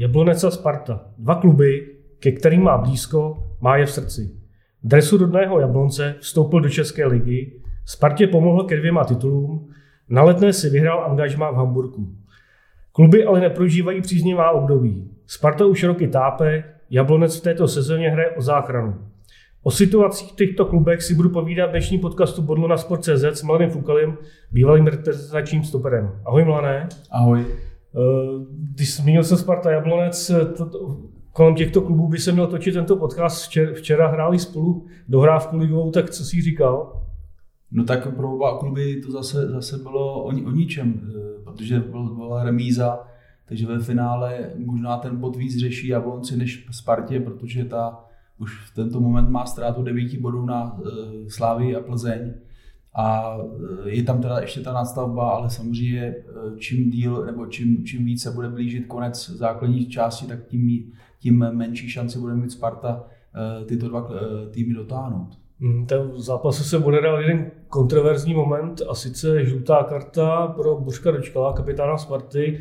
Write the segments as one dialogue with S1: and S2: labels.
S1: Jablonec a Sparta. Dva kluby, ke kterým má blízko, má je v srdci. V dresu rodného Jablonce vstoupil do České ligy, Spartě pomohl ke dvěma titulům, na letné si vyhrál angažmá v Hamburgu. Kluby ale neprožívají příznivá období. Sparta už roky tápe, Jablonec v této sezóně hraje o záchranu. O situacích v těchto klubech si budu povídat v dnešním podcastu Bodlo na Sport.cz s Mladým Fukalem, bývalým reprezentačním stoperem. Ahoj Mlané.
S2: Ahoj.
S1: Eh, Když zmínil se Sparta Jablonec, to, to, kolem těchto klubů by se měl točit tento podcast. Včera, včera hráli spolu dohrávku ligovou, tak co jsi říkal?
S2: No tak pro oba kluby to zase, zase bylo o, o ničem, eh, protože byla remíza, takže ve finále možná ten bod víc řeší Jablonci než Spartě, protože ta už v tento moment má ztrátu 9 bodů na uh, Slávy a Plzeň. A je tam teda ještě ta nadstavba, ale samozřejmě čím díl nebo čím, čím více bude blížit konec základních částí, tak tím, tím menší šanci bude mít Sparta tyto dva týmy dotáhnout.
S1: Mm, ten zápasu se bude dát jeden kontroverzní moment a sice žlutá karta pro Božka Dočkala, kapitána Sparty.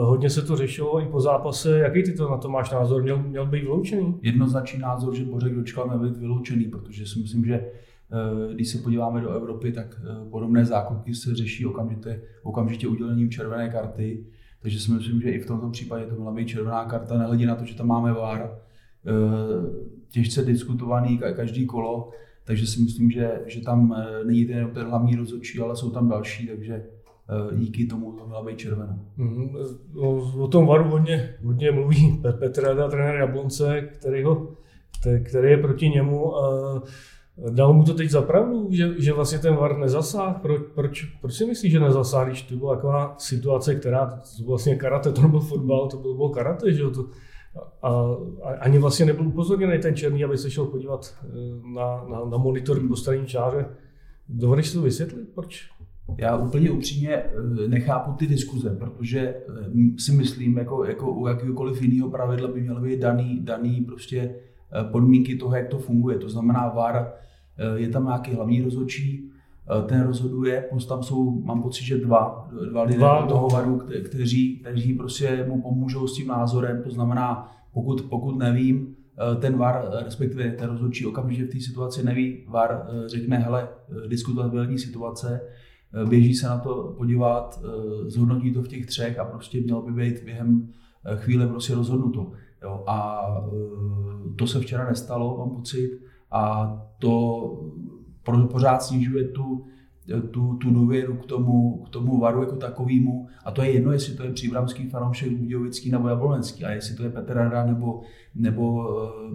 S1: Hodně se to řešilo i po zápase. Jaký ty to na to máš názor? Měl, měl být vyloučený?
S2: Jednoznačný názor, že Bořek Dočkal měl být vyloučený, protože si myslím, že když se podíváme do Evropy, tak podobné zákroky se řeší okamžitě, okamžitě udělením červené karty. Takže si myslím, že i v tomto případě to měla být červená karta, nehledě na to, že tam máme VAR. Těžce diskutovaný každý kolo, takže si myslím, že, že tam není ten, ten hlavní rozhodčí, ale jsou tam další, takže díky tomu to měla být červená.
S1: Mm, o, o tom varu hodně, hodně mluví Petr Rada, trenér Jablonce, který, ho, který je proti němu. Dal mu to teď zapravdu, že, že vlastně ten VAR nezasáhl? Pro, proč, proč si myslíš, že nezasáhl, když to byla taková situace, která, vlastně karate, to nebyl fotbal, to bylo, karate, že jo? To, a, a, ani vlastně nebyl upozorněný ten černý, aby se šel podívat na, na, na monitor po straně čáře. Dovedeš si to vysvětlit, proč?
S2: Já úplně upřímně nechápu ty diskuze, protože si myslím, jako, jako u jakéhokoliv jiného pravidla by měly být daný, daný prostě podmínky toho, jak to funguje. To znamená VAR, je tam nějaký hlavní rozhodčí, ten rozhoduje, plus tam jsou, mám pocit, že dva, dva lidé dva, toho VARu, kteří, kteří prostě mu pomůžou s tím názorem. To znamená, pokud, pokud nevím, ten VAR, respektive ten rozhodčí okamžitě v té situaci neví, VAR řekne, hele, diskutabilní situace, běží se na to podívat, zhodnotí to v těch třech a prostě mělo by být během chvíle prostě rozhodnuto. Jo, a to se včera nestalo, mám pocit, a to pořád snižuje tu, tu, tu důvěru k tomu, k tomu varu jako takovému. A to je jedno, jestli to je příbramský fanoušek Budějovický nebo Jablonský, a jestli to je Petr Rada nebo, nebo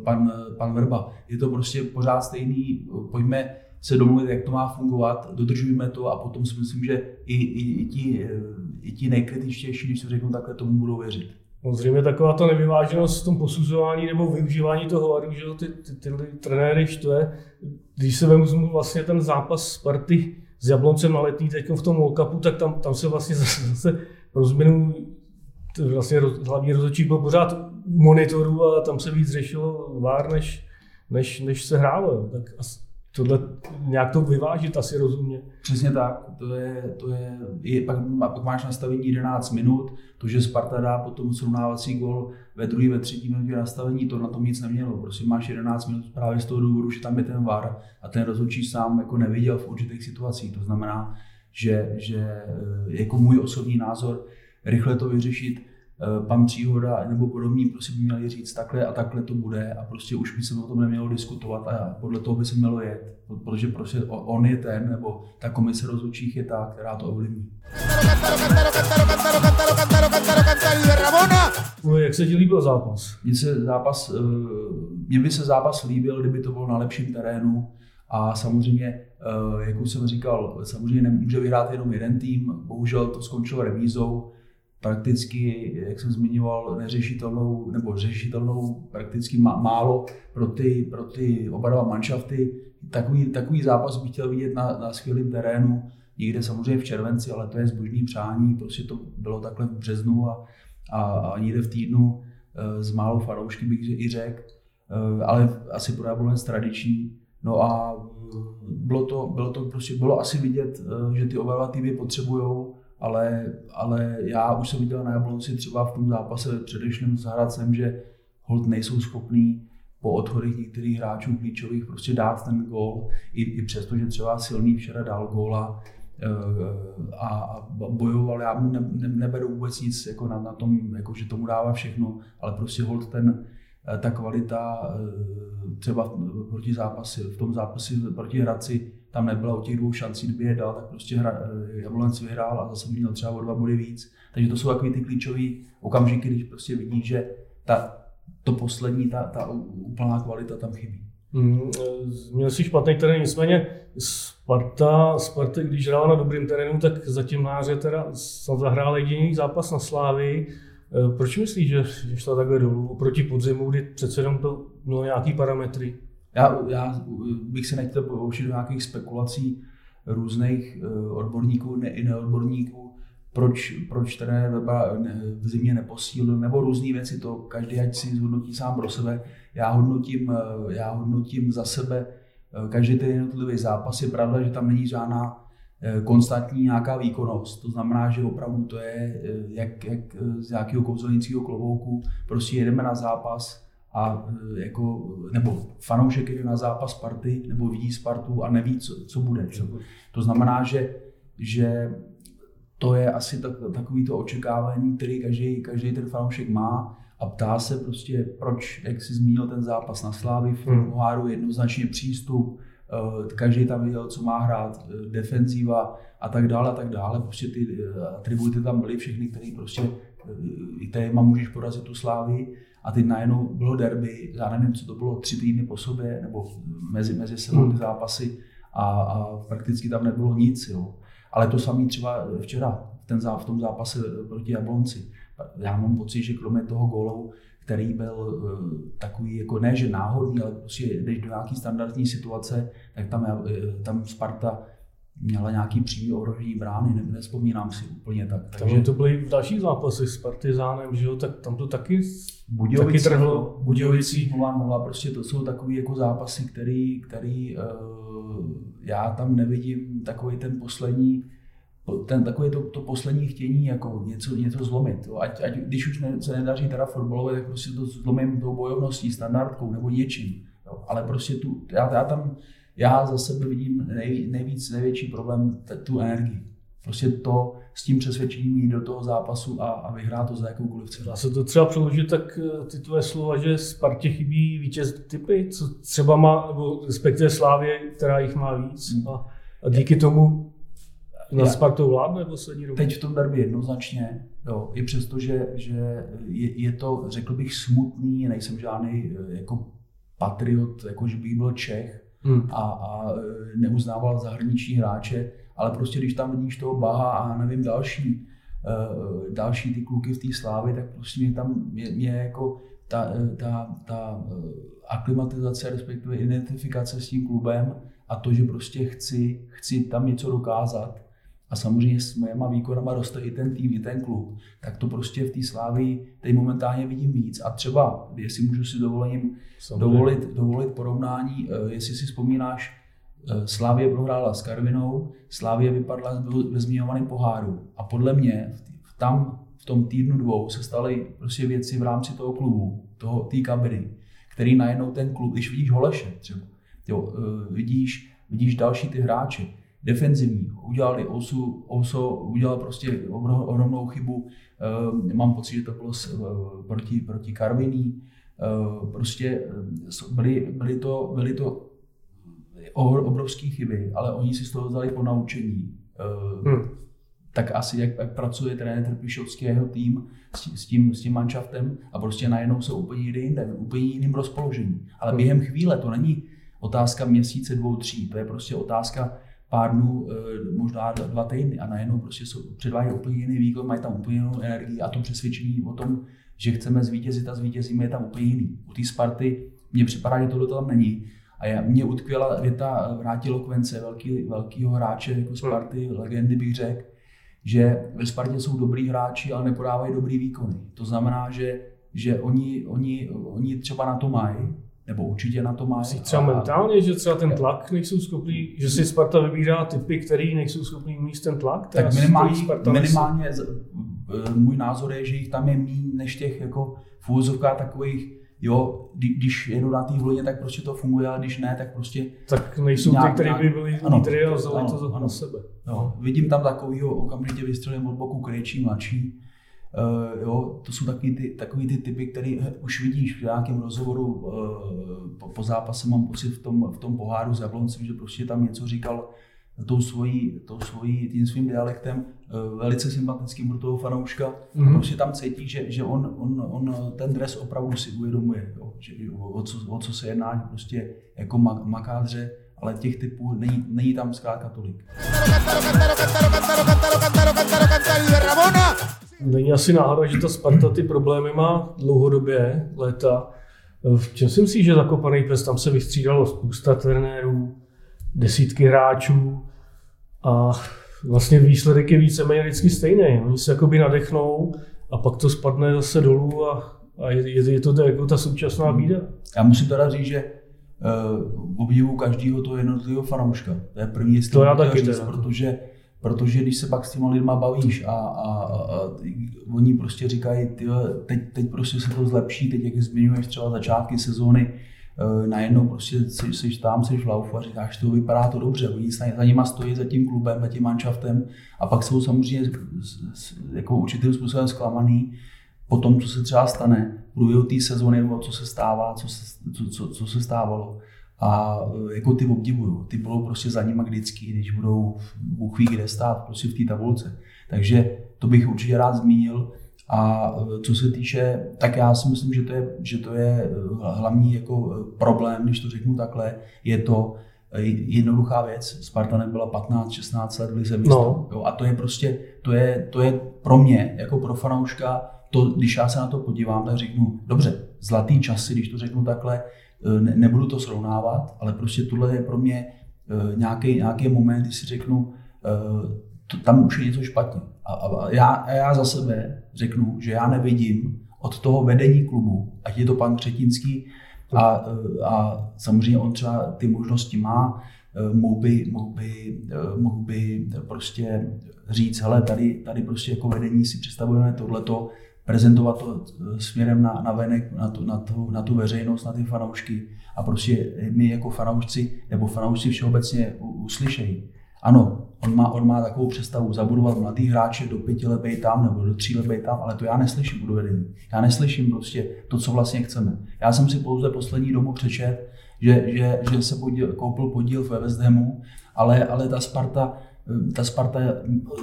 S2: pan, pan Vrba. Je to prostě pořád stejný, pojďme se domluvit, jak to má fungovat, dodržujeme to a potom si myslím, že i, i, i, ti, i ti nejkritičtější, když se řeknu takhle, tomu budou věřit.
S1: No, zřejmě taková ta nevyváženost v tom posuzování nebo využívání toho varu, že ty, ty, ty, ty trenéry štve. Když se vezmu vlastně ten zápas Sparty s Jabloncem na letní teď v tom World tak tam, tam se vlastně zase, zase pro změnu vlastně roz, hlavní rozhodčí byl pořád monitoru a tam se víc řešilo vár, než, než, než se hrálo. Tak tohle nějak to vyvážit asi rozumně.
S2: Přesně tak, to je, to je, je pak, pak máš nastavení 11 minut, to, že Sparta dá potom srovnávací gol ve druhé, ve třetí minutě nastavení, to na tom nic nemělo. Prostě máš 11 minut právě z toho důvodu, že tam je ten VAR a ten rozhodčí sám jako neviděl v určitých situacích. To znamená, že, že jako můj osobní názor, rychle to vyřešit, pan Příhoda nebo podobní prostě by měli říct takhle a takhle to bude a prostě už by se o tom nemělo diskutovat a podle toho by se mělo jet, protože prostě on je ten, nebo ta komise rozhodčích je ta, která to ovlivní.
S1: Jak se ti líbil zápas?
S2: Mně se zápas, mně by se zápas líbil, kdyby to bylo na lepším terénu A samozřejmě, eh, jak už jsem říkal, samozřejmě nemůže vyhrát jenom jeden tým, bohužel to skončilo remízou, prakticky, jak jsem zmiňoval, neřešitelnou, nebo řešitelnou prakticky málo pro ty, pro ty oba dva manšafty. Takový, takový zápas bych chtěl vidět na, na skvělém terénu, někde samozřejmě v červenci, ale to je zbožný přání, prostě to bylo takhle v březnu a, a, a někde v týdnu e, s málo fanoušky bych i řekl, e, ale asi pro Jablonec tradiční. No a eh, bylo to, bylo to prostě, bylo asi vidět, že ty oba dva týmy potřebují ale, ale já už jsem viděl na Jablonci třeba v tom zápase předešlém s Hradcem, že hold nejsou schopní po odchodech některých hráčů klíčových prostě dát ten gól, i, i přesto, že třeba silný včera dal góla eh, a, a bojoval, já mu ne, ne, neberu vůbec nic jako na, na tom, jako že tomu dává všechno, ale prostě hold ten, ta kvalita eh, třeba proti zápasy, v tom zápase proti Hradci tam nebyla u těch dvou šancí, kdyby je dal, tak prostě hra, eh, Jablonec vyhrál a zase měl třeba o dva body víc. Takže to jsou takové ty klíčové okamžiky, když prostě vidíš, že ta, to poslední, ta, ta úplná kvalita tam chybí.
S1: Mm, měl si špatný terén, nicméně Sparta, Sparta, když hrála na dobrém terénu, tak zatím náře teda zahrál jediný zápas na Slávii. Eh, proč myslíš, že, že šla takhle dolů proti podzimu, kdy přece jenom to mělo nějaký parametry?
S2: Já, já bych se nechtěl pouštět do nějakých spekulací různých eh, odborníků ne, i neodborníků, proč, proč trenér Weba v zimě neposílil, nebo různé věci, to každý ať si zhodnotí sám pro sebe. Já hodnotím, eh, já hodnotím za sebe každý ten jednotlivý zápas. Je pravda, že tam není žádná konstantní nějaká výkonnost. To znamená, že opravdu to je jak, jak z nějakého kouzelnického klobouku. Prostě jedeme na zápas, a jako, nebo fanoušek jde na zápas party, nebo vidí Spartu a neví, co, co bude. Co? To znamená, že, že to je asi tak, takový to očekávání, který každý, každý ten fanoušek má a ptá se prostě, proč, jak jsi zmínil ten zápas na Slávy v hmm. jednoznačně přístup, každý tam viděl, co má hrát, e, defenzíva a tak dále a tak dále. Prostě ty atributy tam byly všechny, které prostě i téma můžeš porazit tu Slávy a teď najednou bylo derby, já nevím, co to bylo, tři týdny po sobě, nebo mezi, mezi sebou ty hmm. zápasy a, a prakticky tam nebylo nic. Jo. Ale to samé třeba včera, v, ten, v tom zápase proti Jablonci. Já mám pocit, že kromě toho gólu, který byl uh, takový, jako ne, že náhodný, ale prostě jdeš do nějaký standardní situace, tak tam, uh, tam Sparta měla nějaký přímý ohrožení brány, ne, nespomínám si úplně tak.
S1: Takže... Tam to byly další zápasy s Partizánem, že jo, tak tam to taky, Budějovicí, taky trhlo.
S2: Budějovicí 0-0, prostě to jsou takové jako zápasy, který, který uh, já tam nevidím takový ten poslední, ten takový to, to poslední chtění, jako něco, něco zlomit. Jo. Ať, ať, když už ne, se nedaří teda fotbalové, tak prostě to zlomím tou bojovností, standardkou nebo něčím. Jo. Ale prostě tu, já, já tam já za sebe vidím nej, nejvíc, největší problém t- tu energii. Prostě to s tím přesvědčením jít do toho zápasu a, a vyhrát to za jakoukoliv cenu.
S1: Dá se to třeba přeložit tak eh, ty tvoje slova, že Spartě chybí vítěz typy, co třeba má, nebo respektive Slávě, která jich má víc. Hmm. A, a díky tomu na Spartou vládne poslední rok.
S2: Teď v tom derby jednoznačně, jo, i přesto, že, že je, je, to, řekl bych, smutný, nejsem žádný eh, jako patriot, jako že bych byl Čech, hmm. a, a neuznával zahraniční hráče, ale prostě když tam vidíš toho Baha a nevím další, uh, další ty kluky v té slávě, tak prostě mě tam mě, mě jako ta, ta, ta aklimatizace, respektive identifikace s tím klubem a to, že prostě chci, chci tam něco dokázat, a samozřejmě s mojema výkonama roste i ten tým, i ten klub, tak to prostě v té slávy teď momentálně vidím víc. A třeba, jestli můžu si dovolením dovolit, dovolit porovnání, eh, jestli si vzpomínáš, eh, Slávě prohrála s Karvinou, Slávě vypadla ve zmiňovaném poháru. A podle mě v tam v tom týdnu dvou se staly prostě věci v rámci toho klubu, toho, té kabiny, který najednou ten klub, když vidíš Holeše třeba, jo, eh, vidíš, vidíš další ty hráče, defenzivní. Udělali Osu, Oso udělal prostě ohromnou chybu. Eh, mám pocit, že to bylo eh, proti, proti Karviní. Eh, prostě byly, byly, to, byly to obrovské chyby, ale oni si z toho vzali po naučení. Hmm. Tak asi jak, jak pracuje trenér jeho tým s, s, tím, s tím manšaftem a prostě najednou jsou úplně jinde, úplně jiným rozpoložení. Ale během chvíle to není, otázka měsíce, dvou, tří, to je prostě otázka pár dnů, možná dva týdny a najednou prostě jsou, předvádějí úplně jiný výkon, mají tam úplně jinou energii a to přesvědčení o tom, že chceme zvítězit a zvítězíme je tam úplně jiný. U té Sparty mně připadá, že tohle tam není. A já, mě utkvěla věta vrátilo Kvence, velký, velkýho hráče jako Sparty, legendy bych řekl, že ve Spartě jsou dobrý hráči, ale nepodávají dobrý výkony. To znamená, že, že oni, oni, oni třeba na to mají, nebo určitě na to mají.
S1: Myslíš třeba mentálně, že třeba ten tlak nejsou schopní, že si Sparta vybírá typy, který nejsou schopní mít ten tlak?
S2: Tak minimálně, minimálně můj názor je, že jich tam je méně než těch jako v takových jo, když jedu na té vlně, tak prostě to funguje, ale když ne, tak prostě...
S1: Tak nejsou nějak, ty, kteří by byli lídry a vzali ano, to ano, na sebe.
S2: Jo, vidím tam takovýho, okamžitě vystřelím od boku krejčí, mladší. Uh, jo, to jsou takový ty, takový ty typy, které už vidíš v nějakém rozhovoru uh, po, po zápase, mám pocit v tom, v tom poháru s Jabloncem, že prostě tam něco říkal tou svojí, tou svojí, tím svým dialektem uh, velice sympatickým pro toho fanouška. Mm-hmm. Prostě tam cítí, že, že on, on, on, ten dres opravdu si uvědomuje, jo, že, o, o, co, o co se jedná, že prostě jako makádře, ale těch typů není, není tam zkrátka tolik.
S1: Není asi náhoda, že ta Sparta ty problémy má dlouhodobě, léta. V čem si myslíš, že zakopaný pes, tam se vystřídalo spousta trenérů, desítky hráčů a vlastně výsledek je víceméně vždycky stejný. Oni se jakoby nadechnou a pak to spadne zase dolů a, a je, je, je to jako ta současná bída.
S2: Já musím teda říct, že uh, obdivu každého toho jednotlivého fanouška. To je první,
S1: to já taky říct,
S2: protože Protože když se pak s těma lidma bavíš a, a, a, a oni prostě říkají, teď, teď prostě se to zlepší, teď jak zmiňuješ třeba začátky sezóny, Eh, najednou prostě jsi, jsi tam, jsi v laufu a říkáš, to vypadá to dobře, oni za nima stojí za tím klubem, za tím manšaftem a pak jsou samozřejmě jako určitým způsobem zklamaný po tom, co se třeba stane průběhu té sezóny, nebo co se stává, co se, co, co, co se stávalo. A eh, jako ty obdivuju, ty budou prostě za nima vždycky, když budou Bůh ví kde stát, prostě v té tabulce. Takže to bych určitě rád zmínil. A e, co se týče, tak já si myslím, že to je, že to je e, hlavní jako e, problém, když to řeknu takhle, je to jednoduchá věc. Sparta nebyla 15-16 let v lize no. jo, A to je prostě, to je, to je pro mě, jako pro fanouška, to, když já se na to podívám, tak řeknu, dobře, zlatý časy, když to řeknu takhle, ne, nebudu to srovnávat, ale prostě tohle je pro mě nějaký, nějaký moment, kdy si řeknu, to, tam už je něco špatně. A, a, já, a já za sebe řeknu, že já nevidím od toho vedení klubu, ať je to pan Křetinský, a, a samozřejmě on třeba ty možnosti má, mohl by, mohl by, mohl by prostě říct, hele, tady, tady prostě jako vedení si představujeme tohleto, prezentovat to směrem na, na venek, na tu, na, tu, na tu veřejnost, na ty fanoušky a prostě my jako fanoušci nebo fanoušci všeobecně uslyšejí. Ano, on má, on má takovou představu zabudovat mladý hráče do pěti let být tam nebo do tří let tam, ale to já neslyším u vedení. Já neslyším prostě to, co vlastně chceme. Já jsem si pouze poslední dobu přečet, že, že, že se podíl, koupil podíl ve West Hamu, ale, ale ta Sparta, ta Sparta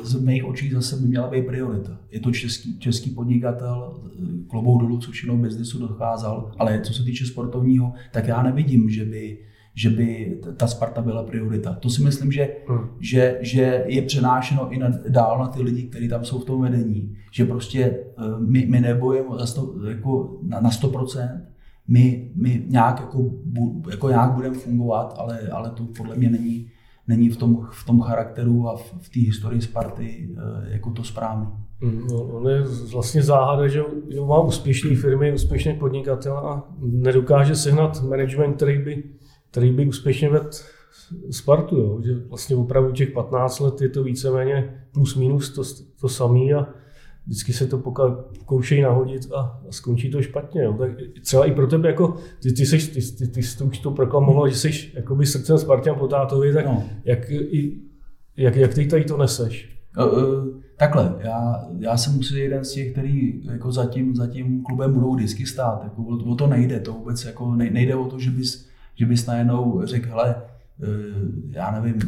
S2: z mých očí zase by měla být priorita. Je to český, český podnikatel, klobou dolů, co všechno biznisu dokázal, ale co se týče sportovního, tak já nevidím, že by, že by ta Sparta byla priorita. To si myslím, že, hmm. že, že je přenášeno i na, dál na ty lidi, kteří tam jsou v tom vedení. Že prostě eh, my, my nebojeme za sto, jako na, na 100%, my, my nějak, jako, jako nějak budeme fungovat, ale, ale to podle mě není, není v tom, v tom charakteru a v, v té historii Sparty eh, jako to správný.
S1: Hmm, no, on je vlastně záhada, že má úspěšné firmy, úspěšný podnikatel a nedokáže sehnat management, který by který by úspěšně vedl Spartu, jo? že vlastně opravdu těch 15 let je to víceméně plus minus to, to samý a vždycky se to pokoušejí nahodit a, a skončí to špatně. Jo? Tak třeba i pro tebe, jako, ty, ty, seš, ty, ty, ty jsi to už to proklamoval, že jsi jakoby srdcem Spartan po tátovi, tak no. jak, i, jak, jak ty tady to neseš?
S2: Uh, takhle, já, já jsem musel jeden z těch, který jako za, tím, za tím klubem budou vždycky stát. Jako, o, o to nejde, to vůbec jako nejde o to, že bys že bys najednou řekl, hele, eh, já nevím,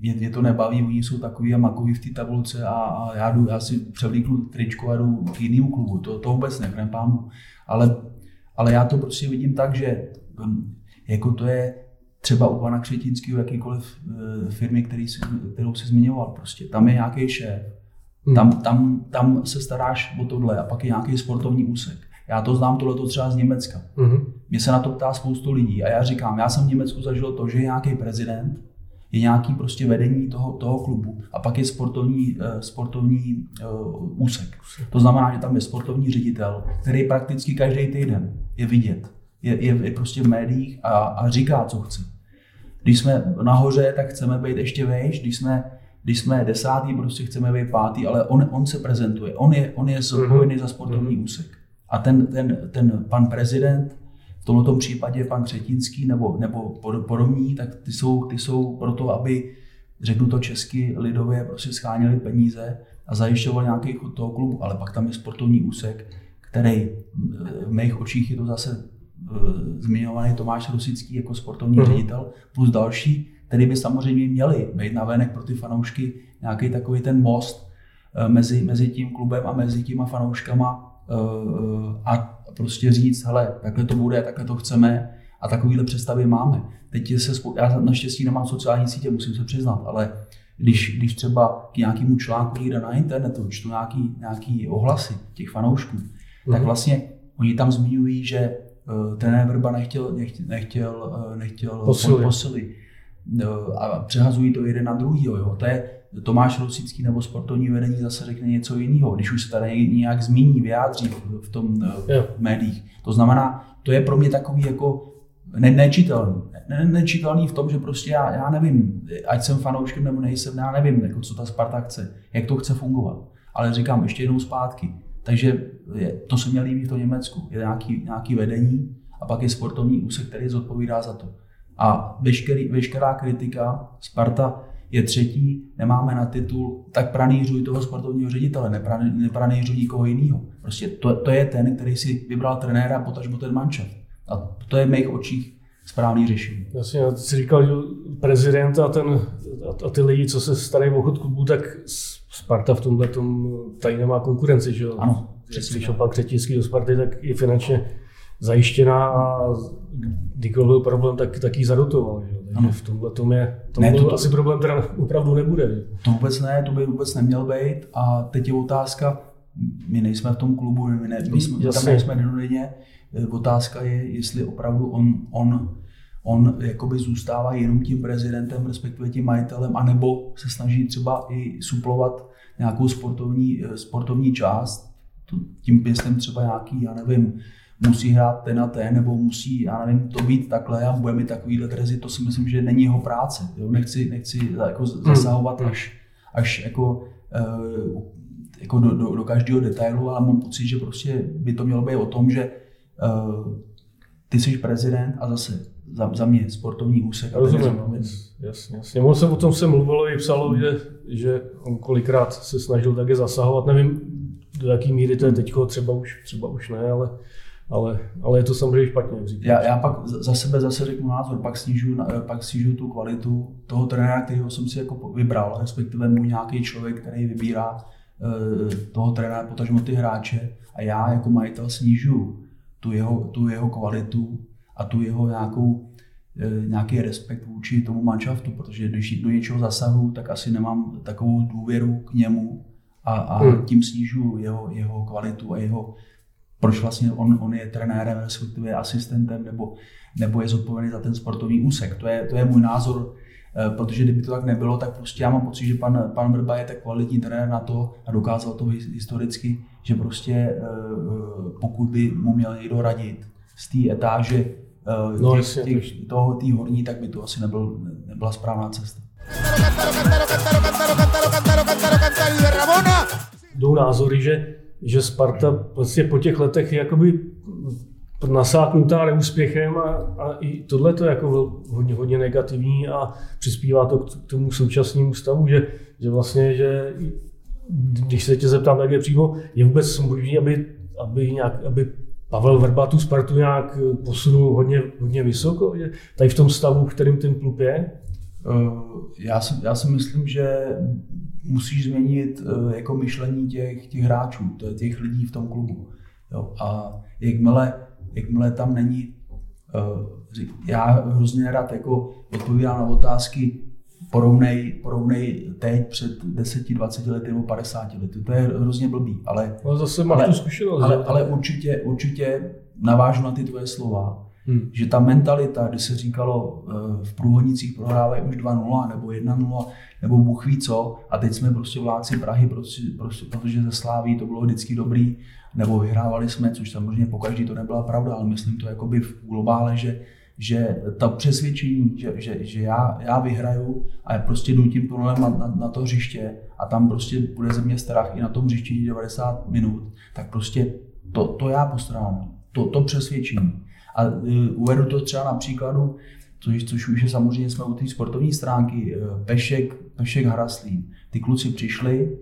S2: mě, mě to nebaví, oni jsou takový a makoví v té tabulce a, a já, jdu, já si převlíknu tričku a jdu k jinému klubu. To, to vůbec ne, pámu. Ale, ale já to prostě vidím tak, že hm, jako to je, třeba u pana Křetinského, jakýkoliv eh, firmy, který si, kterou si zmiňoval, prostě. Tam je nějaký šéf, hmm. tam, tam, tam se staráš o tohle a pak je nějaký sportovní úsek. Já to znám tohle třeba z Německa. Mm-hmm. Mě se na to ptá spoustu lidí a já říkám, já jsem v Německu zažil to, že je nějaký prezident, je nějaký prostě vedení toho, toho klubu a pak je sportovní, uh, sportovní uh, úsek. To znamená, že tam je sportovní ředitel, který prakticky každý týden je vidět. Je, je, je prostě v médiích a, a říká, co chce. Když jsme nahoře, tak chceme být ještě vejš, když jsme, když jsme desátý, prostě chceme být pátý, ale on, on se prezentuje, on je, on je zodpovědný za sportovní mm-hmm. úsek. A ten, ten, ten pan prezident, v tomto případě pan Křetínský nebo, nebo podobní, tak ty jsou, ty jsou proto, aby, řeknu to česky, lidově prostě scháněli peníze a zajišťoval nějaký chod toho klubu, ale pak tam je sportovní úsek, který v mých očích je to zase eh, zmiňovaný Tomáš Rosický jako sportovní mm-hmm. ředitel, plus další, který by samozřejmě měli být navenek pro ty fanoušky nějaký takový ten most eh, mezi, mezi tím klubem a mezi těma fanouškama Eh, a prostě říct, hele, takhle to bude, takhle to chceme a takovýhle představy máme. Teď se, já naštěstí nemám sociální sítě, musím se přiznat, ale když, když třeba k nějakému článku někde na internetu čtu nějaký, nějaký ohlasy těch fanoušků, mm-hmm. tak mhm. vlastně oni tam zmiňují, že uh, trenér Vrba nechtěl, nechtěl, nechtěl, uh, nechtěl
S1: posily.
S2: posily. Uh, a přehazují to jeden na druhý. Jo. To je, Tomáš Rosický nebo sportovní vedení zase řekne něco jiného, když už se tady nějak zmíní, vyjádří v tom yeah. v médiích. To znamená, to je pro mě takový jako ne, nečitelný. Ne, nečitelný v tom, že prostě já, já nevím, ať jsem fanouškem nebo nejsem, já nevím, jako co ta Sparta chce, jak to chce fungovat. Ale říkám ještě jednou zpátky. Takže je, to se mě líbí v tom Německu. Je nějaký, nějaký vedení a pak je sportovní úsek, který zodpovídá za to. A veškerý, veškerá kritika Sparta je třetí, nemáme na titul, tak pranířuj toho sportovního ředitele, nepranířuj nikoho jiného. Prostě to, to, je ten, který si vybral trenéra, potažmo ten mančat. A to je v mých očích správný řešení.
S1: Jasně, ty jsi říkal, že prezident a, ten, a ty lidi, co se starají o chod klubu, tak Sparta v tomhle tom tady nemá konkurenci, že jo?
S2: Ano,
S1: přesně. Když pak Třetinský do Sparty, tak je finančně zajištěná a kdykoliv byl problém, tak, tak ji zadotoval. Že? Ano. v tomhle tom je, to ne, to, asi problém teda opravdu nebude.
S2: To vůbec ne, to by vůbec neměl být a teď je otázka, my nejsme v tom klubu, my, ne, my jsme, tam nejsme denodenně, eh, otázka je, jestli opravdu on, on on jakoby zůstává jenom tím prezidentem, respektive tím majitelem, anebo se snaží třeba i suplovat nějakou sportovní, eh, sportovní část, tím myslím třeba nějaký, já nevím, musí hrát ten a ten, nebo musí, já nevím, to být takhle a bude mít takovýhle drezy, to si myslím, že není jeho práce. Jo? Nechci, nechci jako hmm. zasahovat až, až jako, uh, jako do, do, do, každého detailu, ale mám pocit, že prostě by to mělo být o tom, že uh, ty jsi prezident a zase za, za mě sportovní úsek.
S1: Rozumím, jasně, jasně. On se o tom se mluvilo i psalo, že, že on kolikrát se snažil také zasahovat. Nevím, do jaký míry to je teď, třeba už, třeba už ne, ale ale, ale je to samozřejmě špatně.
S2: Já, já pak za sebe zase řeknu názor, pak snižuju, pak snižuju tu kvalitu toho trenéra, kterého jsem si jako vybral, respektive mu nějaký člověk, který vybírá uh, toho trenéra, potažmo ty hráče a já jako majitel snižuju tu jeho, tu jeho kvalitu a tu jeho nějakou, eh, nějaký respekt vůči tomu manšaftu, protože když do něčeho zasahu, tak asi nemám takovou důvěru k němu a, a hmm. tím snižuju jeho, jeho kvalitu a jeho, proč vlastně on, on je trenérem, respektive asistentem, nebo, nebo je zodpovědný za ten sportovní úsek. To je, to je můj názor, eh, protože kdyby to tak nebylo, tak prostě já mám pocit, že pan, pan Vrba je tak kvalitní trenér na to a dokázal to historicky, že prostě eh, pokud by mu měl někdo radit z té etáže eh, no, těch, těch, toho, tý horní, tak by to asi nebyl, nebyla správná cesta.
S1: Jdou názory, že že Sparta vlastně po těch letech je jakoby nasáknutá neúspěchem a, a i tohle to je jako hodně, hodně negativní a přispívá to k tomu současnému stavu, že, že vlastně, že když se tě zeptám tak je přímo, je vůbec možné, aby, aby, nějak, aby Pavel Verba tu Spartu nějak posunul hodně, hodně vysoko, že tady v tom stavu, v kterým ten klub je?
S2: Eh, já si, já si myslím, že musíš změnit uh, jako myšlení těch, těch hráčů, těch lidí v tom klubu. Jo. A jakmile, jakmile tam není uh, já hrozně nerad jako odpovídám na otázky porovnej, porovnej teď před 10, 20 lety nebo 50 lety. To je hrozně blbý, ale,
S1: ale zase máš
S2: ale,
S1: tu zkušenost.
S2: Ale, ale určitě, určitě navážu na ty tvoje slova, hmm. že ta mentalita, kdy se říkalo eh, v průhodnicích prohrávají už 2-0 nebo 1-0 nebo Bůh ví co a teď jsme prostě vládci Prahy, prostě, prostě, protože ze Sláví to bylo vždycky dobrý, nebo vyhrávali jsme, což samozřejmě po každý to nebyla pravda, ale myslím to jakoby v globále, že že to přesvědčení, že, že, že já, já vyhraju a já prostě jdu tím tunelem na, na, na to hřiště a tam prostě bude ze mě strach i na tom hřišti 90 minut, tak prostě to, to já postrádám, to, to přesvědčení. A uh, uvedu to třeba na příkladu, což, což už je samozřejmě jsme u té sportovní stránky, uh, Pešek, Pešek Haraslín. Ty kluci přišli,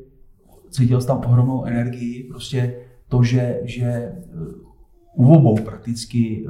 S2: cítil jsem tam ohromnou energii, prostě to, že, že uh, u obou prakticky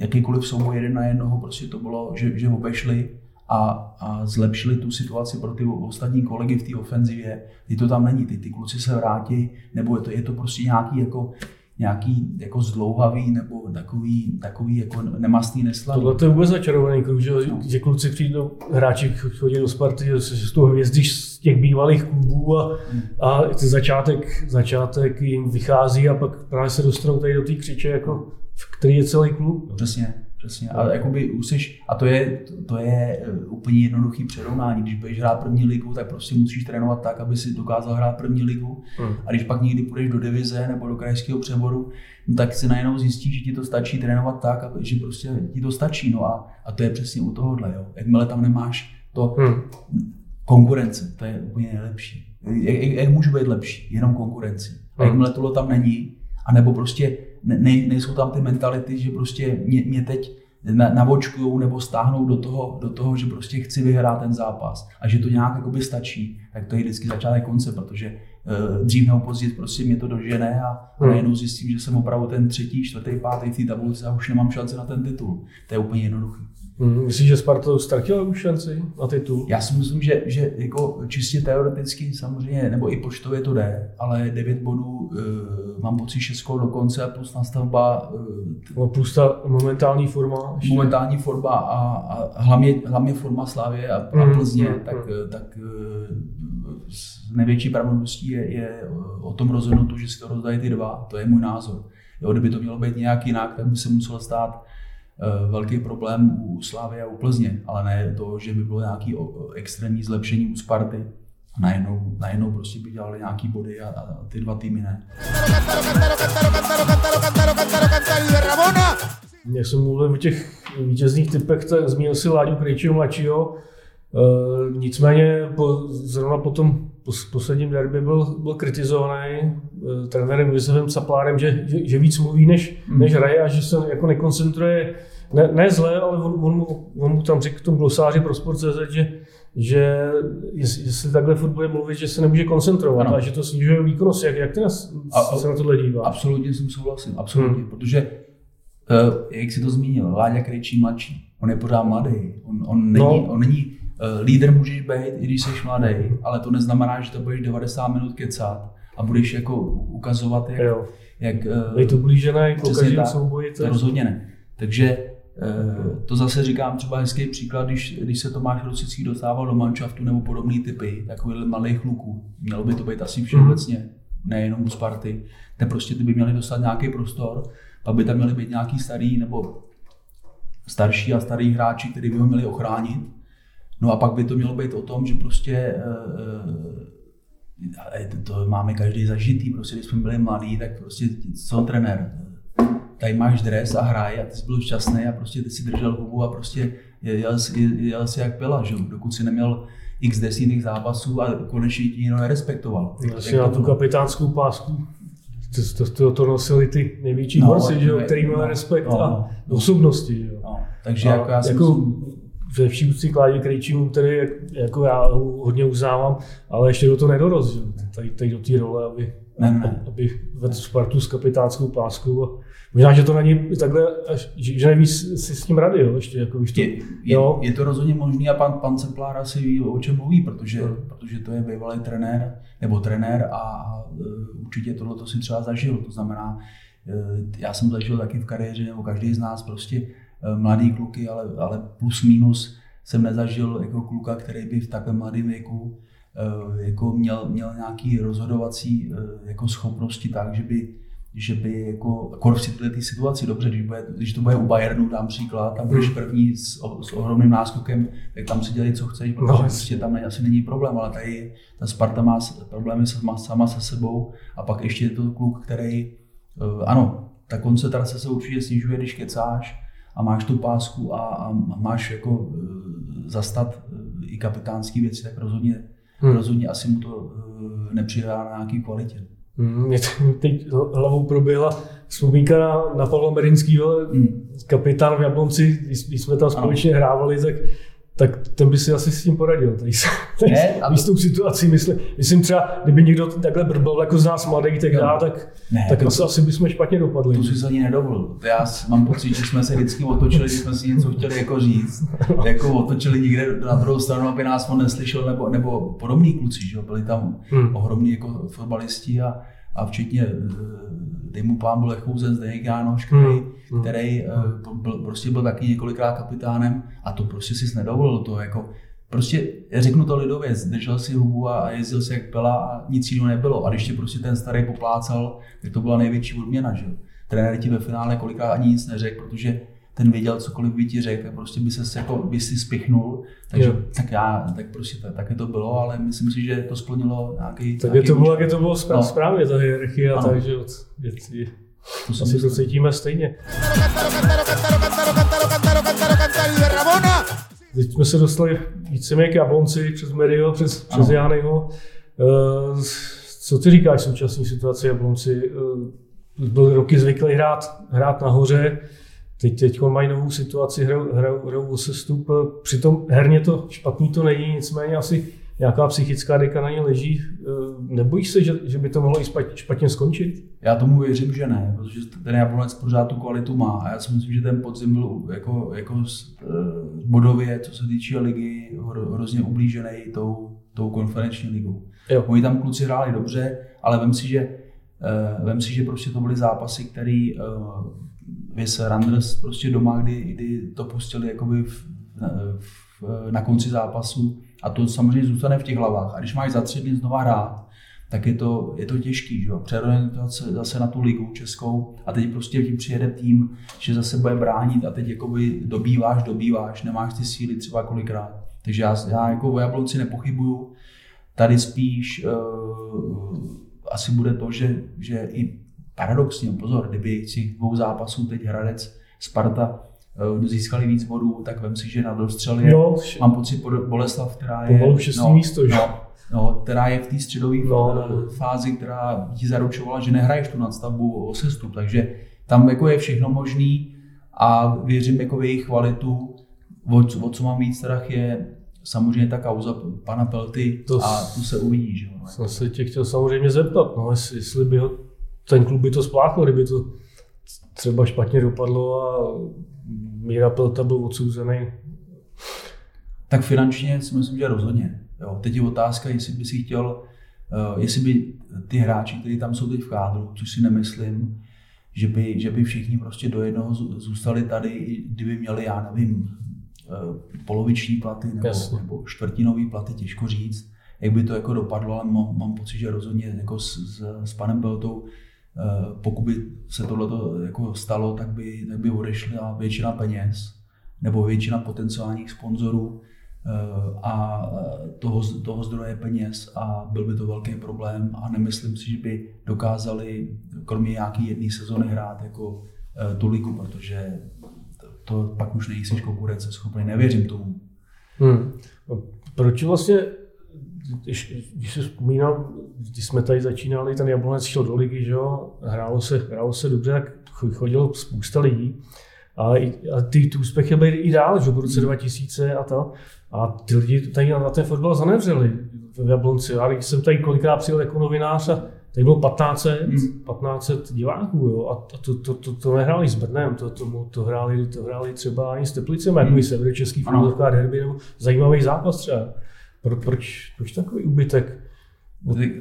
S2: jakýkoliv souboj jeden na jednoho, prostě to bylo, že, že obešli a, a zlepšili tu situaci pro ty ostatní kolegy v té ofenzivě. Teď to tam není, teď ty kluci se vrátí, nebo je to, je to prostě nějaký jako nějaký jako zdlouhavý nebo takový, takový jako nemastný neslaný.
S1: Tohle to je vůbec začarovaný klub, že, no. že kluci přijdou, hráči chodí do Sparty, že z toho hvězdy z těch bývalých klubů a, hmm. a začátek, začátek jim vychází a pak právě se dostanou tady do té křiče jako v který je celý klub.
S2: Přesně, přesně. A, jakoby useš, a to je, to, je eh, úplně jednoduchý přerovnání. Když budeš hrát první ligu, tak prostě musíš trénovat tak, aby si dokázal hrát první ligu. Hmm. A když pak někdy půjdeš do divize nebo do krajského přeboru, no tak si najednou zjistíš, že ti to stačí trénovat tak, aby, že prostě ti to stačí. No a, a to je přesně u tohohle. Jo. Jakmile tam nemáš to hmm. konkurence, to je úplně nejlepší. Jak, jak, jak můžu být lepší? Jenom konkurenci. A hmm. jakmile tohle tam není, a nebo prostě ne, nejsou tam ty mentality, že prostě mě, mě teď navočkujou nebo stáhnou do toho, do toho, že prostě chci vyhrát ten zápas a že to nějak jakoby stačí, tak to je vždycky začátek konce, protože uh, dřív nebo později prostě mě to dožene a, a hmm. najednou zjistím, že jsem opravdu ten třetí, čtvrtý, pátý v té tabulce a už nemám šanci na ten titul. To je úplně jednoduchý.
S1: Hmm, myslíš, že Sparta ztratila už šanci na titul?
S2: Já si myslím, že, že jako čistě teoreticky samozřejmě, nebo i počtově to jde, ale 9 bodů, uh, mám pocit 6 do konce a plus nastavba.
S1: Uh, plus ta momentální forma.
S2: Ještě. Momentální forma a, a hlavně, hlavně forma Slávě a, a hmm, Plzně, hmm, tak, hmm. tak s největší pravděpodobností je, je o tom rozhodnuto, že si to rozdají ty dva. To je můj názor. Jo, kdyby to mělo být nějak jinak, tak by se muselo stát velký problém u Slávy a u Plzně, ale ne to, že by bylo nějaký extrémní zlepšení u Sparty. Najednou, najednou prostě by dělali nějaký body a, a ty dva týmy ne.
S1: Já jsem mluvil o těch vítězných typech, tak zmínil si Láďu Krejčího mladšího, e, nicméně po, zrovna po tom posledním derby byl, byl kritizovaný e, trenérem Josefem Saplárem, že, že, že víc mluví, než, mm. než hraje a že se jako nekoncentruje, ne, ne zle, ale on, on, on mu tam řekl v tom glosáři pro sport.cz, že, že jestli takhle furt bude mluvit, že se nemůže koncentrovat ano. a že to snižuje výkonnost. Jak, jak ty nás, a, se na tohle díváš?
S2: Absolutně jsem souhlasím, absolutně, hmm. protože uh, jak si to zmínil, Láďa Krejčí mladší, on je pořád mladý, on, on není, no. on není lídr můžeš být, i když jsi mladý, ale to neznamená, že to budeš 90 minut kecat a budeš jako ukazovat, jak... Jo. jak
S1: je to blížené každém souboji.
S2: To rozhodně ne. Takže Eh, to zase říkám třeba hezký příklad, když, když se Tomáš Rosický dostával do manšaftu nebo podobný typy, takových malých kluků. Mělo by to být asi všeobecně, mm. nejenom u Sparty. Te prostě ty by měli dostat nějaký prostor, pak by tam měli být nějaký starý nebo starší a starý hráči, kteří by ho měli ochránit. No a pak by to mělo být o tom, že prostě uh, to máme každý zažitý, prostě když jsme byli mladí, tak prostě co trenér, tady máš dres a hraj a ty jsi byl šťastný a prostě ty si držel hubu a prostě jel, jel, jel si jak pila, že? dokud si neměl x desítek zápasů a konečně ti někdo nerespektoval.
S1: Asi na tu kapitánskou pásku to, to, to, to nosili ty největší no, borci, že který měl no, respekt no, a no, osobnosti. Že?
S2: No, takže a jako já
S1: jako, myslím, ve vší úctě Kládě Krejčímu, který jako já hodně uznávám, ale ještě do toho nedorost, že? Tady, tady do té role, aby, ne, ne. aby vedl Spartu s kapitánskou páskou a Možná, že to není takhle, že neví si s tím rady, jo, ještě jako to,
S2: je, je, jo. je, to rozhodně možný a pan, pan Ceplár asi ví, o čem mluví, protože, hmm. protože to je bývalý trenér, nebo trenér a uh, určitě tohle to si třeba zažil, to znamená, já jsem zažil taky v kariéře, nebo každý z nás prostě mladý kluky, ale, ale plus minus jsem nezažil jako kluka, který by v takovém mladém věku jako měl, měl nějaký rozhodovací jako schopnosti tak, že by že by jako, jako v této situaci, dobře, když, bude, když to bude u Bayernu, dám příklad, tam budeš hmm. první s, s ohromným náskokem, tak tam si dělej, co chceš, protože no, prostě tam ne, asi není problém, ale tady ta Sparta má problémy sama, sama se sebou. A pak ještě je to kluk, který, ano, ta koncentrace se určitě snižuje, když kecáš a máš tu pásku a, a máš jako uh, zastat uh, i kapitánský věci, tak rozhodně, hmm. rozhodně asi mu to uh, nepřidá na nějaký kvalitě.
S1: Hmm, mě teď hlavou proběhla vzpomínka na, na Pavla Merinského, hmm. kapitán v Jablonci, když, když jsme tam společně ano. hrávali, tak tak ten by si asi s tím poradil. Tady, tady ne, s tou situací myslím, myslím třeba, kdyby někdo takhle brbal jako z nás mladý, tak dá, tak, ne, tak to, asi bychom špatně dopadli.
S2: To si ani nedovolil. Já mám pocit, že jsme se vždycky otočili, když jsme si něco chtěli jako říct. jako otočili někde na druhou stranu, aby nás on neslyšel, nebo, nebo podobní kluci, že? byli tam hmm. ohromní jako fotbalisti a, a včetně eh, dej mu pán byl chouzen Zdeněk Jánoš, který, hmm. který hmm. byl, prostě byl taky několikrát kapitánem a to prostě si nedovolil to jako Prostě, řeknu to lidově, držel si hubu a jezdil si jak pela a nic jiného nebylo. A když tě prostě ten starý poplácal, tak to byla největší odměna, že Trenér ti ve finále kolikrát ani nic neřekl, protože ten věděl, cokoliv by ti řekl, prostě by se jako, by si spichnul. Takže jo. tak já, tak prostě tak, taky to bylo, ale myslím si, že to splnilo nějaký.
S1: Tak nějaký je to bylo, jak je to bylo správ, no. správně, ta hierarchie, a takže věci. To asi to cítíme stejně. Teď jsme se dostali víceméně k Jablonci přes Medio, přes, přes Jányho. Uh, co ty říkáš v současné situaci Jablonci? Uh, byl roky zvyklý hrát, hrát nahoře, Teď, teď mají novou situaci, hrajou, hrajou, hrajou o sestup. Přitom herně to špatný to není, nicméně asi nějaká psychická deka na ně leží. Eh, nebojíš se, že, že by to mohlo i špatně skončit?
S2: Já tomu věřím, že ne, protože ten Jablonec pořád tu kvalitu má a já si myslím, že ten podzim byl jako, jako eh, bodově, co se týče ligy, hrozně ublížený tou, tou konferenční ligou. Jo. Oni tam kluci hráli dobře, ale vem si, že, eh, vem si, že prostě to byly zápasy, které Vys Randers prostě doma, kdy, kdy to pustili jakoby v, v, na konci zápasu a to samozřejmě zůstane v těch hlavách. A když máš za tři dny znova hrát, tak je to, je to těžký, že jo? Přeorientovat zase na tu ligu českou a teď prostě tím přijede tým, že zase bude bránit a teď jakoby dobýváš, dobýváš, nemáš ty síly třeba kolikrát. Takže já, já jako o Jablonci nepochybuju. Tady spíš uh, asi bude to, že, že i paradoxně, pozor, kdyby si dvou zápasů teď Hradec, Sparta eh, získali víc bodů, tak vem si, že na dostřel je, no, mám pocit, Boleslav, která je...
S1: No, místo, že?
S2: No, no, která je v té středové no, no, no. fázi, která ti zaručovala, že nehraješ tu nadstavbu o sestup, takže tam jako je všechno možný a věřím jako v jejich kvalitu. O, o co mám víc strach je samozřejmě ta kauza pana Pelty to a tu se uvidí. Že?
S1: Jsem se tě chtěl samozřejmě zeptat, no, jestli, jestli by ho ten klub by to spláchl, kdyby to třeba špatně dopadlo a Míra Pelta byl odsouzený.
S2: Tak finančně si myslím, že rozhodně. Jo. Teď je otázka, jestli by si chtěl, uh, jestli by ty hráči, kteří tam jsou teď v kádru, což si nemyslím, že by, že by všichni prostě do jednoho zůstali tady, kdyby měli, já nevím, uh, poloviční platy nebo, nebo čtvrtinový platy, těžko říct, jak by to jako dopadlo, ale mám, mám pocit, že rozhodně jako s, s, s panem Peltou Eh, pokud by se tohle jako stalo, tak by, tak by odešla většina peněz nebo většina potenciálních sponzorů eh, a toho, toho zdroje peněz a byl by to velký problém a nemyslím si, že by dokázali kromě nějaký jedné sezony hrát jako eh, tu ligu, protože to, to pak už nejsi konkurenceschopný, nevěřím tomu.
S1: Hmm. Proč vlastně když, když si vzpomínám, když jsme tady začínali, ten Jablonec šel do ligy, že jo, hrálo se, hrálo se dobře, tak chodilo spousta lidí. A, a ty, ty úspěchy byly i dál, že v roce 2000 a to. A ty lidi tady na ten fotbal zanevřeli v Jablonci. Já když jsem tady kolikrát přijel jako novinář a tady bylo 1500, hmm. 1500 diváků, jo, a to, to, to, to nehráli s Brnem, to, to, to, hráli, to hráli třeba ani s Teplicem, hmm. jako severočeský fotbalová derby, nebo zajímavý zápas třeba. Pro, proč, proč takový úbytek?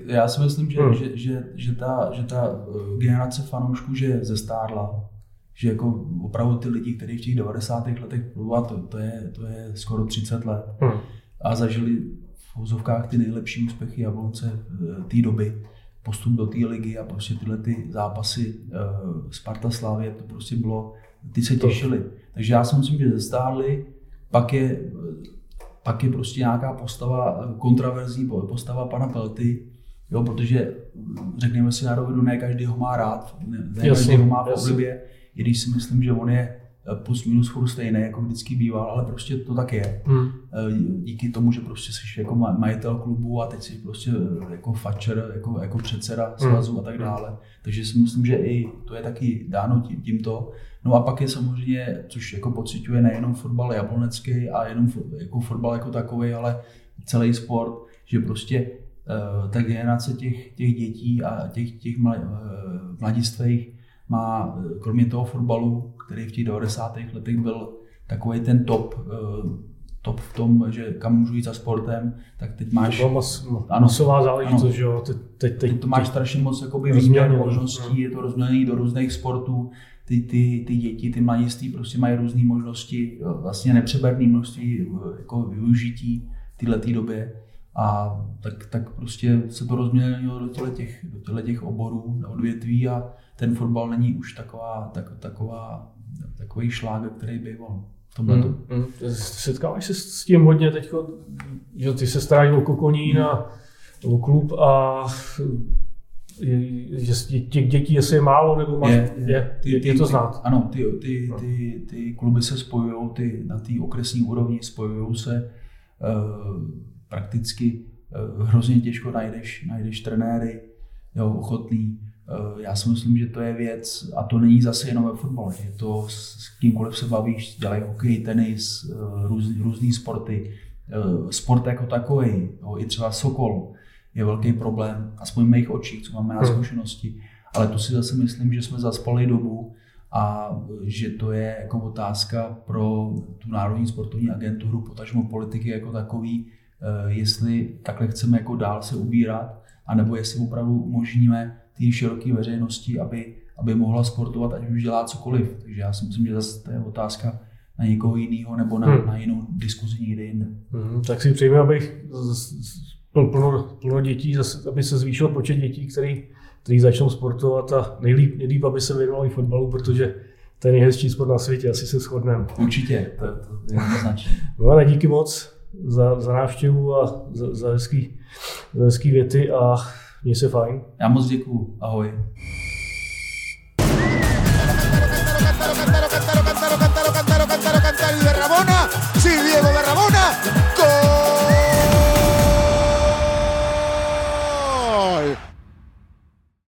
S2: Já si myslím, že, hmm. že, že, že, ta, že ta eh, generace fanoušků, že zestárla, že jako opravdu ty lidi, kteří v těch 90. letech probovat, to, to, je, to je skoro 30 let hmm. a zažili v úzovkách ty nejlepší úspěchy Jablonce eh, té doby, postup do té ligy a prostě tyhle ty zápasy uh, Sparta Slávě, to prostě bylo, ty se těšili. Takže já si myslím, že zestárli, pak je, pak je prostě nějaká postava, kontraverzní postava pana Pelty, jo, protože řekněme si na rovinu, ne každý ho má rád, ne, ne každý ho má v oblibě, i když si myslím, že on je Eh, plus minus furt stejný, jako vždycky býval, ale prostě to tak je. Hmm. Eh, díky tomu, že prostě jsi jako majitel klubu a teď jsi prostě eh, jako fačer, jako, jako předseda hmm. svazu hmm. a tak dále. Takže si myslím, že i to je taky dáno tím, tímto. No a pak je samozřejmě, což jako pociťuje nejenom fotbal jablonecký a jenom jako fotbal jako takový, ale celý sport, že prostě ta generace těch, těch dětí a těch, těch mladistvých má kromě toho fotbalu který v těch 90. letech byl takový ten top, eh, top v tom, že kam můžu jít za sportem, tak teď máš...
S1: To byla mas, ano, masová záležitost, že jo?
S2: Teď, teď, teď, to máš strašně moc jakoby, možností, no. je to rozmělený do různých sportů, ty, ty, ty děti, ty mladiství prostě mají různé možnosti, vlastně nepřeberné množství jako využití v této době. A tak, tak prostě se to rozmělilo do těchto těch, do těch oborů, odvětví a ten fotbal není už taková, tak, taková takový šláger, který býval v tomhle. Hmm, hmm.
S1: Setkáváš se s tím hodně teď, že ty se staráš o kokoní hmm. na o klub a že těch dětí jestli je málo, nebo máš, je, je, ty, ty, je to znát.
S2: Ano, ty, ty, ty, ty kluby se spojují, ty, na té okresní úrovni spojují se uh, prakticky uh, hrozně těžko najdeš, najdeš trenéry, jo, ochotný, já si myslím, že to je věc, a to není zase jenom ve fotbale, je to s kýmkoliv se bavíš, dělají hokej, tenis, eh, různý, různý sporty, eh, sport jako takový, i třeba Sokol je velký problém, aspoň v mých očích, co máme na hmm. zkušenosti, ale tu si zase myslím, že jsme zaspali dobu a že to je jako otázka pro tu Národní sportovní agenturu, potažmo politiky jako takový, jestli takhle chceme jako dál se ubírat, anebo jestli opravdu umožníme té široké veřejnosti, aby, aby mohla sportovat, ať už dělá cokoliv. Takže já si myslím, že zase to je otázka na někoho jiného nebo na, hmm. na jinou diskuzi někde jinde.
S1: Hmm, tak si přejme, abych plno, plno dětí, zase, aby se zvýšil počet dětí, který, který začnou sportovat a nejlíp, nejlíp aby se věnovali fotbalu, protože to je nejhezčí sport na světě, asi se shodneme.
S2: Určitě, to, to je jednoznačně.
S1: No díky moc za, za návštěvu a za, za, hezký, za hezký věty a Měj se fajn.
S2: Já moc děkuju. Ahoj. Sí, Diego